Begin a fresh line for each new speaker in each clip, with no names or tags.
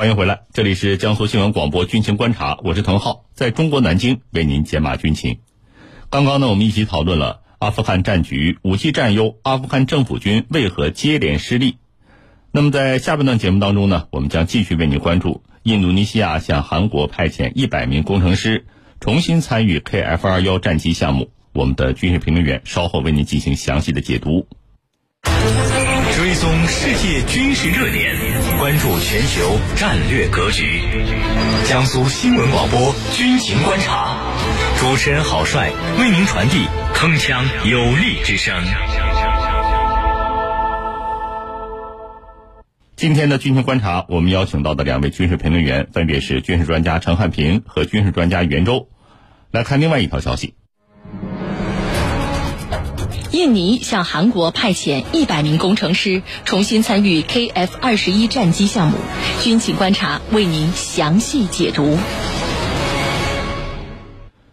欢迎回来，这里是江苏新闻广播军情观察，我是滕浩，在中国南京为您解码军情。刚刚呢，我们一起讨论了阿富汗战局，武器占优，阿富汗政府军为何接连失利？那么在下半段节目当中呢，我们将继续为您关注印度尼西亚向韩国派遣一百名工程师，重新参与 KF 二幺战机项目。我们的军事评论员稍后为您进行详细的解读。
追踪世界军事热点，关注全球战略格局。江苏新闻广播军情观察，主持人郝帅为您传递铿锵有力之声。
今天的军情观察，我们邀请到的两位军事评论员分别是军事专家陈汉平和军事专家袁周。来看另外一条消息。
印尼向韩国派遣一百名工程师，重新参与 KF 二十一战机项目。军情观察为您详细解读。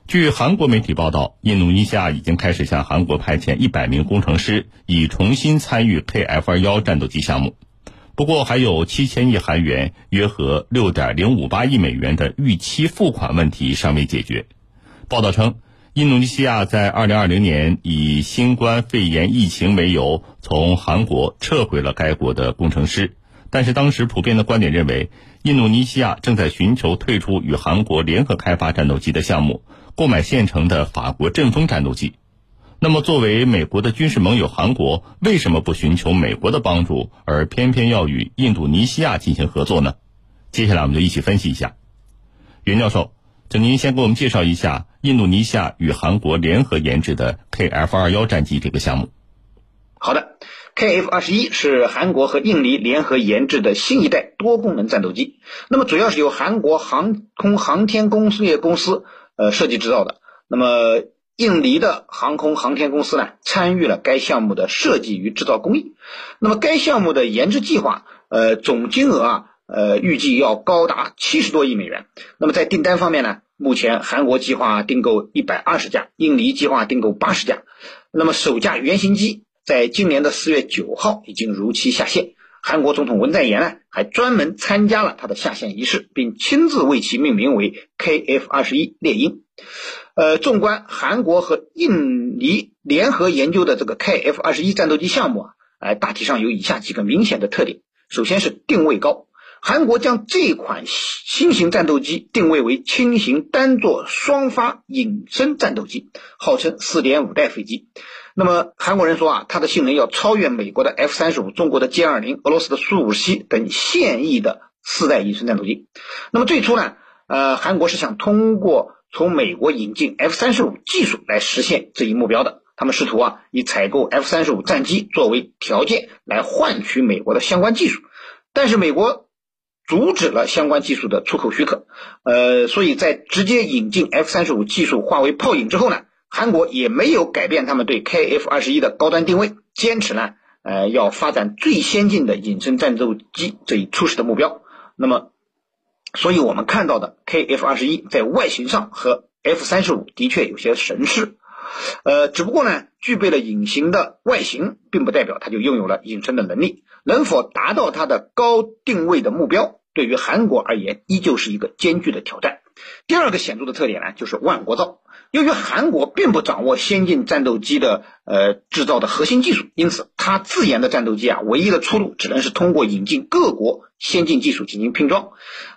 据韩国媒体报道，印度尼西亚已经开始向韩国派遣一百名工程师，以重新参与 KF 二幺战斗机项目。不过，还有七千亿韩元（约合六点零五八亿美元）的预期付款问题尚未解决。报道称。印度尼西亚在二零二零年以新冠肺炎疫情为由，从韩国撤回了该国的工程师。但是当时普遍的观点认为，印度尼西亚正在寻求退出与韩国联合开发战斗机的项目，购买现成的法国阵风战斗机。那么，作为美国的军事盟友，韩国为什么不寻求美国的帮助，而偏偏要与印度尼西亚进行合作呢？接下来我们就一起分析一下，袁教授。请您先给我们介绍一下印度尼西亚与韩国联合研制的 KF 二幺战机这个项目。
好的，KF 二十一是韩国和印尼联合研制的新一代多功能战斗机。那么主要是由韩国航空航天工业公司呃设计制造的。那么印尼的航空航天公司呢参与了该项目的设计与制造工艺。那么该项目的研制计划呃总金额啊。呃，预计要高达七十多亿美元。那么在订单方面呢？目前韩国计划订购一百二十架，印尼计划订购八十架。那么首架原型机在今年的四月九号已经如期下线。韩国总统文在寅呢，还专门参加了它的下线仪式，并亲自为其命名为 KF 二十一猎鹰。呃，纵观韩国和印尼联合研究的这个 KF 二十一战斗机项目啊，哎，大体上有以下几个明显的特点。首先是定位高。韩国将这款新型战斗机定位为轻型单座双发隐身战斗机，号称四点五代飞机。那么韩国人说啊，它的性能要超越美国的 F 三十五、中国的歼二零、俄罗斯的苏五七等现役的四代隐身战斗机。那么最初呢，呃，韩国是想通过从美国引进 F 三十五技术来实现这一目标的。他们试图啊，以采购 F 三十五战机作为条件来换取美国的相关技术，但是美国。阻止了相关技术的出口许可，呃，所以在直接引进 F 三十五技术化为泡影之后呢，韩国也没有改变他们对 KF 二十一的高端定位，坚持呢，呃，要发展最先进的隐身战斗机这一初始的目标。那么，所以我们看到的 KF 二十一在外形上和 F 三十五的确有些神似，呃，只不过呢，具备了隐形的外形，并不代表它就拥有了隐身的能力，能否达到它的高定位的目标？对于韩国而言，依旧是一个艰巨的挑战。第二个显著的特点呢，就是万国造。由于韩国并不掌握先进战斗机的呃制造的核心技术，因此它自研的战斗机啊，唯一的出路只能是通过引进各国先进技术进行拼装。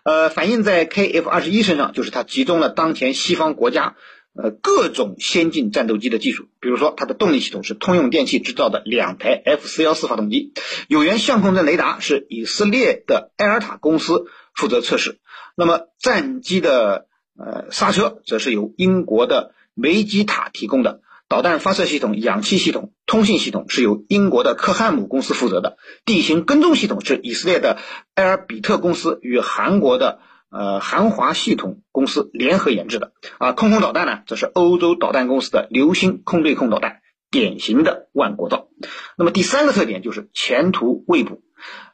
呃，反映在 KF 二十一身上，就是它集中了当前西方国家。呃，各种先进战斗机的技术，比如说它的动力系统是通用电气制造的两台 F 四幺四发动机，有源相控阵雷达是以色列的埃尔塔公司负责测试，那么战机的呃刹车则是由英国的梅基塔提供的，导弹发射系统、氧气系统、通信系统是由英国的克汉姆公司负责的，地形跟踪系统是以色列的埃尔比特公司与韩国的。呃，韩华系统公司联合研制的啊，空空导弹呢，则是欧洲导弹公司的流星空对空导弹，典型的万国造。那么第三个特点就是前途未卜。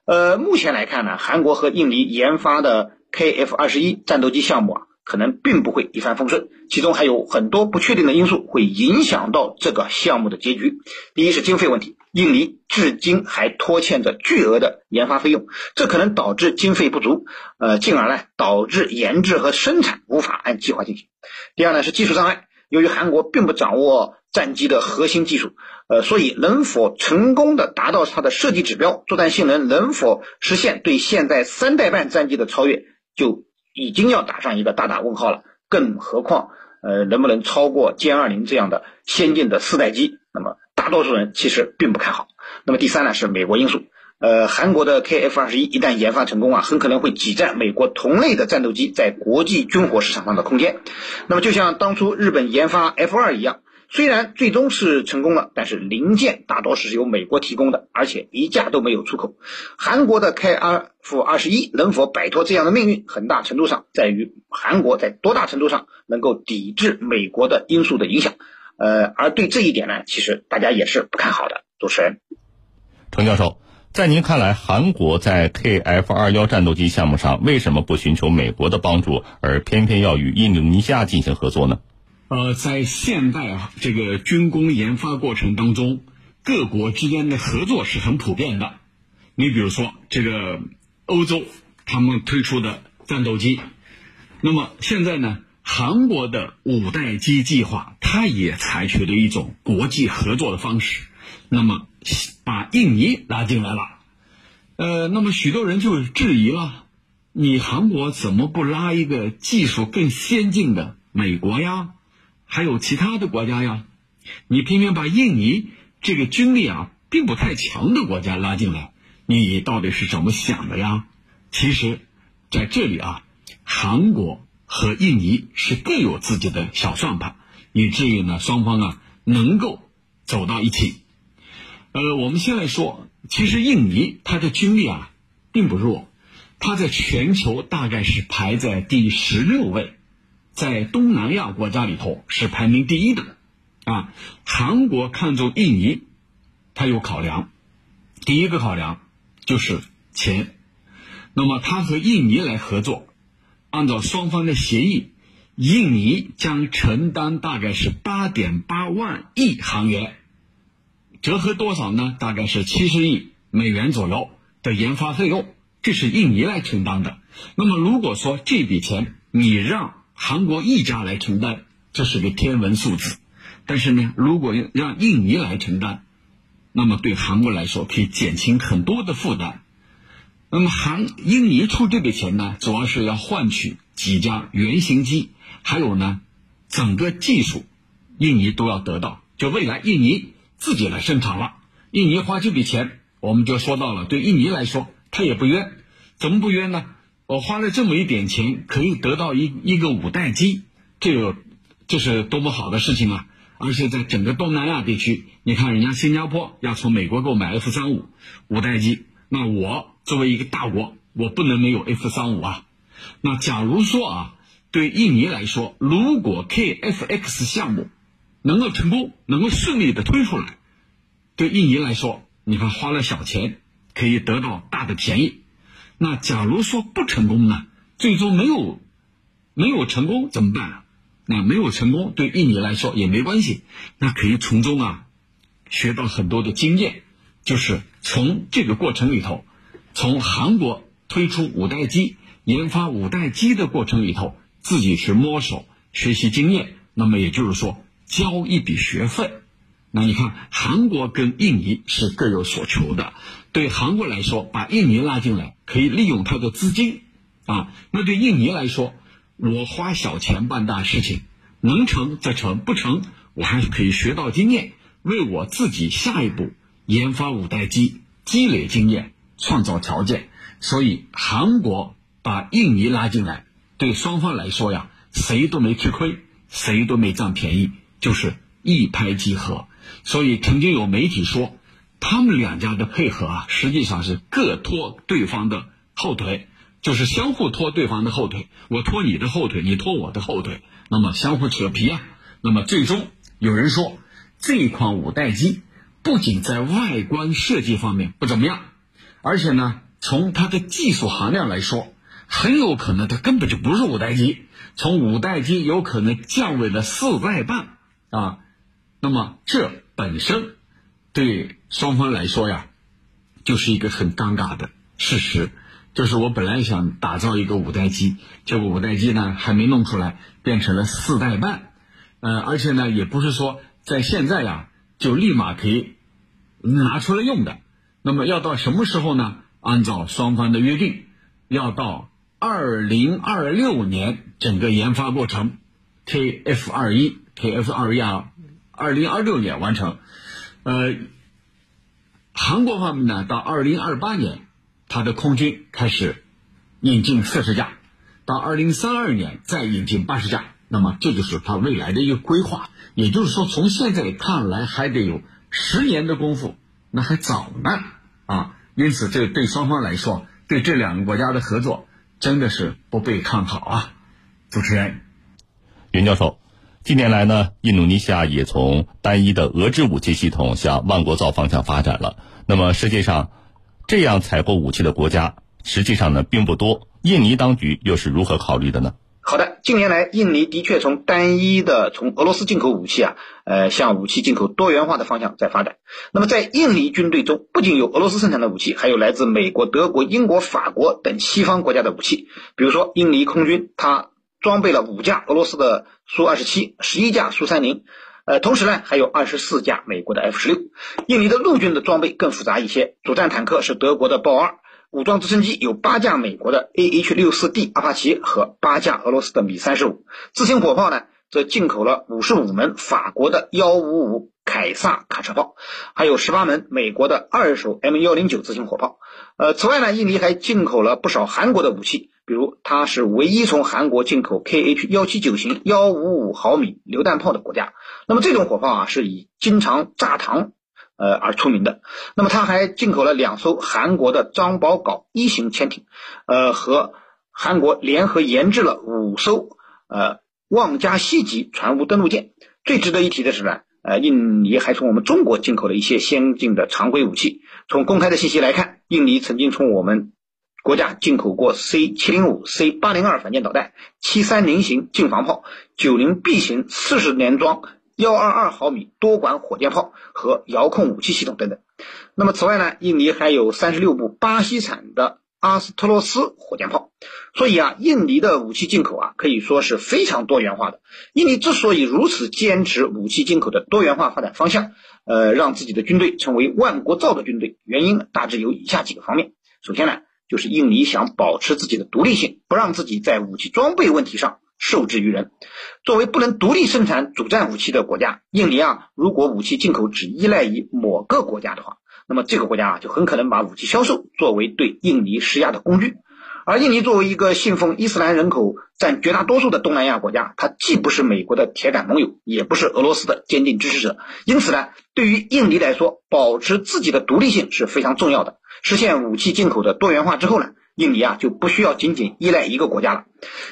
呃，目前来看呢，韩国和印尼研发的 KF 二十一战斗机项目啊，可能并不会一帆风顺，其中还有很多不确定的因素会影响到这个项目的结局。第一是经费问题，印尼至今还拖欠着巨额的研发费用，这可能导致经费不足，呃，进而呢导致研制和生产无法按计划进行。第二呢是技术障碍，由于韩国并不掌握战机的核心技术，呃，所以能否成功的达到它的设计指标，作战性能能否实现对现在三代半战机的超越，就。已经要打上一个大大问号了，更何况，呃，能不能超过歼二零这样的先进的四代机？那么大多数人其实并不看好。那么第三呢是美国因素，呃，韩国的 KF 二十一一旦研发成功啊，很可能会挤占美国同类的战斗机在国际军火市场上的空间。那么就像当初日本研发 F 二一样。虽然最终是成功了，但是零件大多是由美国提供的，而且一架都没有出口。韩国的 KF 二十一能否摆脱这样的命运，很大程度上在于韩国在多大程度上能够抵制美国的因素的影响。呃，而对这一点呢，其实大家也是不看好的。主持人，
程教授，在您看来，韩国在 KF 二幺战斗机项目上为什么不寻求美国的帮助，而偏偏要与印度尼西亚进行合作呢？
呃，在现代啊这个军工研发过程当中，各国之间的合作是很普遍的。你比如说这个欧洲，他们推出的战斗机，那么现在呢，韩国的五代机计划，它也采取了一种国际合作的方式，那么把印尼拉进来了。呃，那么许多人就质疑了，你韩国怎么不拉一个技术更先进的美国呀？还有其他的国家呀，你偏偏把印尼这个军力啊并不太强的国家拉进来，你到底是怎么想的呀？其实，在这里啊，韩国和印尼是各有自己的小算盘，以至于呢双方啊能够走到一起。呃，我们先来说，其实印尼它的军力啊并不弱，它在全球大概是排在第十六位。在东南亚国家里头是排名第一的，啊，韩国看中印尼，他有考量，第一个考量就是钱，那么他和印尼来合作，按照双方的协议，印尼将承担大概是八点八万亿韩元，折合多少呢？大概是七十亿美元左右的研发费用，这是印尼来承担的。那么如果说这笔钱你让韩国一家来承担，这是个天文数字。但是呢，如果让印尼来承担，那么对韩国来说可以减轻很多的负担。那么韩印尼出这笔钱呢，主要是要换取几架原型机，还有呢，整个技术，印尼都要得到。就未来印尼自己来生产了，印尼花这笔钱，我们就说到了，对印尼来说，他也不冤。怎么不冤呢？我花了这么一点钱，可以得到一一个五代机，这个这是多么好的事情啊！而且在整个东南亚地区，你看人家新加坡要从美国购买 F 三五五代机，那我作为一个大国，我不能没有 F 三五啊！那假如说啊，对印尼来说，如果 KFX 项目能够成功，能够顺利的推出来，对印尼来说，你看花了小钱可以得到大的便宜。那假如说不成功呢？最终没有没有成功怎么办？那没有成功对印尼来说也没关系，那可以从中啊学到很多的经验，就是从这个过程里头，从韩国推出五代机、研发五代机的过程里头，自己去摸索学习经验。那么也就是说交一笔学费。那你看，韩国跟印尼是各有所求的。对韩国来说，把印尼拉进来，可以利用它的资金，啊，那对印尼来说，我花小钱办大事情，能成则成，不成，我还可以学到经验，为我自己下一步研发五代机积累经验，创造条件。所以，韩国把印尼拉进来，对双方来说呀，谁都没吃亏，谁都没占便宜，就是一拍即合。所以，曾经有媒体说。他们两家的配合啊，实际上是各拖对方的后腿，就是相互拖对方的后腿。我拖你的后腿，你拖我的后腿，那么相互扯皮啊。那么最终有人说，这款五代机不仅在外观设计方面不怎么样，而且呢，从它的技术含量来说，很有可能它根本就不是五代机，从五代机有可能降为了四代半啊。那么这本身对双方来说呀，就是一个很尴尬的事实。就是我本来想打造一个五代机，结果五代机呢还没弄出来，变成了四代半。呃，而且呢，也不是说在现在呀就立马可以拿出来用的。那么要到什么时候呢？按照双方的约定，要到二零二六年整个研发过程，KF 二一 KF 二一啊，二零二六年完成。呃，韩国方面呢，到二零二八年。它的空军开始引进四十架，到二零三二年再引进八十架，那么这就是它未来的一个规划。也就是说，从现在看来还得有十年的功夫，那还早呢啊！因此，这对双方来说，对这两个国家的合作真的是不被看好啊！主持人，
袁教授，近年来呢，印度尼西亚也从单一的俄制武器系统向万国造方向发展了。那么，世界上？这样采购武器的国家实际上呢并不多，印尼当局又是如何考虑的呢？
好的，近年来印尼的确从单一的从俄罗斯进口武器啊，呃，向武器进口多元化的方向在发展。那么在印尼军队中，不仅有俄罗斯生产的武器，还有来自美国、德国、英国、法国等西方国家的武器。比如说，印尼空军它装备了五架俄罗斯的苏二十七，十一架苏三零。呃，同时呢，还有二十四架美国的 F 十六。印尼的陆军的装备更复杂一些，主战坦克是德国的豹二，武装直升机有八架美国的 AH 六四 D 阿帕奇和八架俄罗斯的米三十五。自行火炮呢，则进口了五十五门法国的幺五五凯撒卡车炮，还有十八门美国的二手 M 幺零九自行火炮。呃，此外呢，印尼还进口了不少韩国的武器。比如，它是唯一从韩国进口 KH 幺七九型幺五五毫米榴弹炮的国家。那么这种火炮啊，是以经常炸膛，呃而出名的。那么它还进口了两艘韩国的张宝镐一型潜艇，呃和韩国联合研制了五艘呃旺加西级船坞登陆舰。最值得一提的是呢，呃，印尼还从我们中国进口了一些先进的常规武器。从公开的信息来看，印尼曾经从我们。国家进口过 C 七零五、C 八零二反舰导弹、七三零型近防炮、九零 B 型四十连装幺二二毫米多管火箭炮和遥控武器系统等等。那么此外呢，印尼还有三十六部巴西产的阿斯特洛斯火箭炮。所以啊，印尼的武器进口啊可以说是非常多元化的。印尼之所以如此坚持武器进口的多元化发展方向，呃，让自己的军队成为万国造的军队，原因大致有以下几个方面。首先呢。就是印尼想保持自己的独立性，不让自己在武器装备问题上受制于人。作为不能独立生产主战武器的国家，印尼啊，如果武器进口只依赖于某个国家的话，那么这个国家啊，就很可能把武器销售作为对印尼施压的工具。而印尼作为一个信奉伊斯兰、人口占绝大多数的东南亚国家，它既不是美国的铁杆盟友，也不是俄罗斯的坚定支持者。因此呢，对于印尼来说，保持自己的独立性是非常重要的。实现武器进口的多元化之后呢，印尼啊就不需要仅仅依赖一个国家了。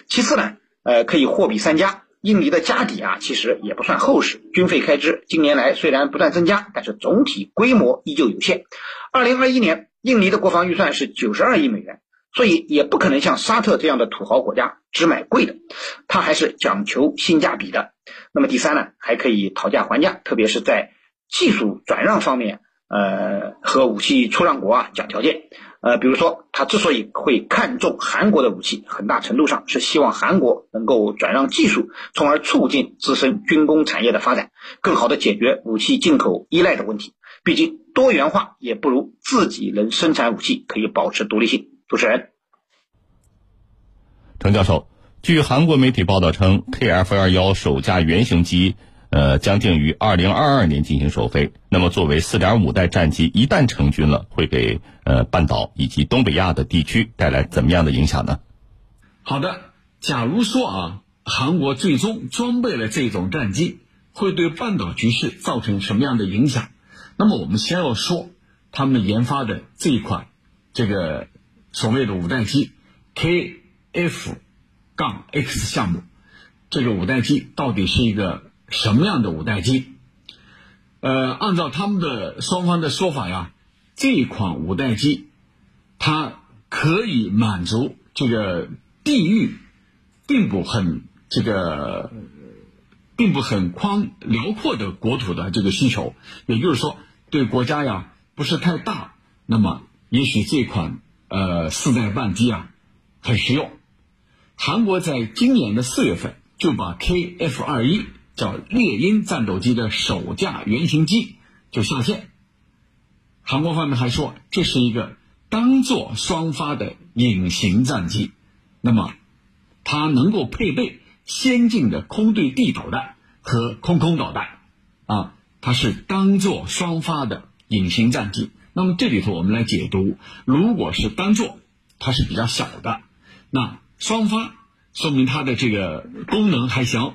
其次呢，呃，可以货比三家，印尼的家底啊其实也不算厚实，军费开支近年来虽然不断增加，但是总体规模依旧有限。二零二一年，印尼的国防预算是九十二亿美元，所以也不可能像沙特这样的土豪国家只买贵的，它还是讲求性价比的。那么第三呢，还可以讨价还价，特别是在技术转让方面。呃，和武器出让国啊讲条件，呃，比如说他之所以会看重韩国的武器，很大程度上是希望韩国能够转让技术，从而促进自身军工产业的发展，更好的解决武器进口依赖的问题。毕竟多元化也不如自己能生产武器可以保持独立性。主持人，
程教授，据韩国媒体报道称，KF 二幺首架原型机。呃，将定于二零二二年进行首飞。那么，作为四点五代战机，一旦成军了，会给呃半岛以及东北亚的地区带来怎么样的影响呢？
好的，假如说啊，韩国最终装备了这种战机，会对半岛局势造成什么样的影响？那么，我们先要说他们研发的这一款这个所谓的五代机 K F 杠 X 项目，这个五代机到底是一个？什么样的五代机？呃，按照他们的双方的说法呀，这款五代机它可以满足这个地域并不很这个，并不很宽辽阔的国土的这个需求，也就是说对国家呀不是太大，那么也许这款呃四代半机啊很实用。韩国在今年的四月份就把 KF 二一叫猎鹰战斗机的首架原型机就下线。韩国方面还说，这是一个单座双发的隐形战机，那么它能够配备先进的空对地导弹和空空导弹，啊，它是单座双发的隐形战机。那么这里头我们来解读，如果是单座，它是比较小的，那双发说明它的这个功能还行，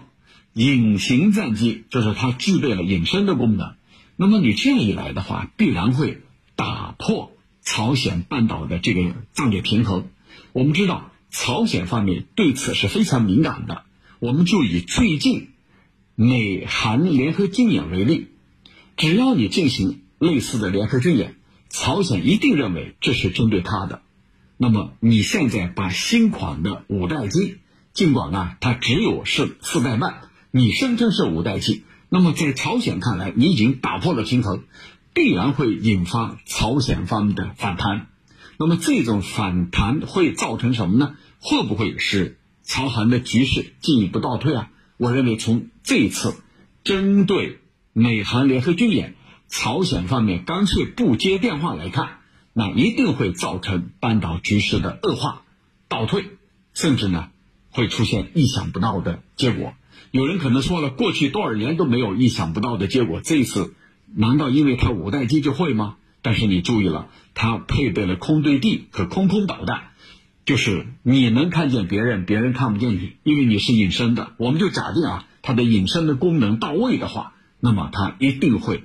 隐形战机就是它具备了隐身的功能。那么你这样一来的话，必然会打破朝鲜半岛的这个战略平衡。我们知道，朝鲜方面对此是非常敏感的。我们就以最近美韩联合军演为例，只要你进行类似的联合军演，朝鲜一定认为这是针对他的。那么你现在把新款的五代机，尽管啊它只有是四代半，你声称是五代机。那么，在朝鲜看来，你已经打破了平衡，必然会引发朝鲜方的反弹。那么，这种反弹会造成什么呢？会不会使朝韩的局势进一步倒退啊？我认为，从这一次针对美韩联合军演，朝鲜方面干脆不接电话来看，那一定会造成半岛局势的恶化、倒退，甚至呢，会出现意想不到的结果。有人可能说了，过去多少年都没有意想不到的结果，这一次难道因为它五代机就会吗？但是你注意了，它配备了空对地和空空导弹，就是你能看见别人，别人看不见你，因为你是隐身的。我们就假定啊，它的隐身的功能到位的话，那么它一定会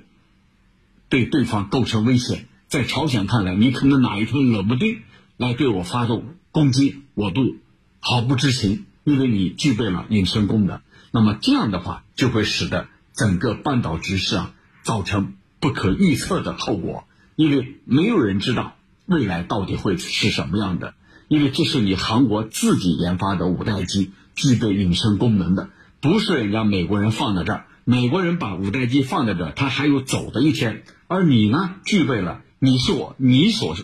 对对方构成威胁。在朝鲜看来，你可能哪一天冷不丁来对我发动攻击，我都毫不知情，因为你具备了隐身功能。那么这样的话，就会使得整个半岛局势啊，造成不可预测的后果，因为没有人知道未来到底会是什么样的。因为这是你韩国自己研发的五代机，具备隐身功能的，不是人家美国人放在这儿，美国人把五代机放在这儿，他还有走的一天。而你呢，具备了，你是我，你所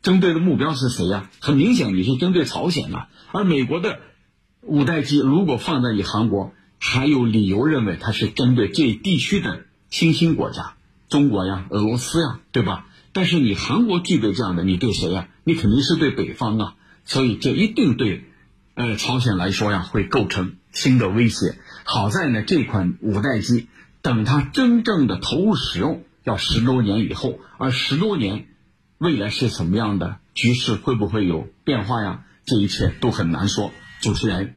针对的目标是谁呀？很明显，你是针对朝鲜的，而美国的。五代机如果放在你韩国，还有理由认为它是针对这一地区的新兴国家，中国呀、俄罗斯呀，对吧？但是你韩国具备这样的，你对谁呀？你肯定是对北方啊，所以这一定对，呃，朝鲜来说呀，会构成新的威胁。好在呢，这款五代机等它真正的投入使用，要十多年以后，而十多年，未来是什么样的局势，会不会有变化呀？这一切都很难说。主持人，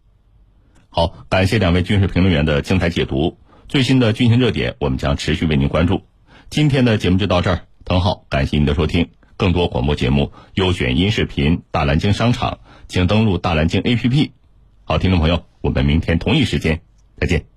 好，感谢两位军事评论员的精彩解读。最新的军情热点，我们将持续为您关注。今天的节目就到这儿，滕浩，感谢您的收听。更多广播节目，优选音视频大蓝鲸商场，请登录大蓝鲸 APP。好，听众朋友，我们明天同一时间再见。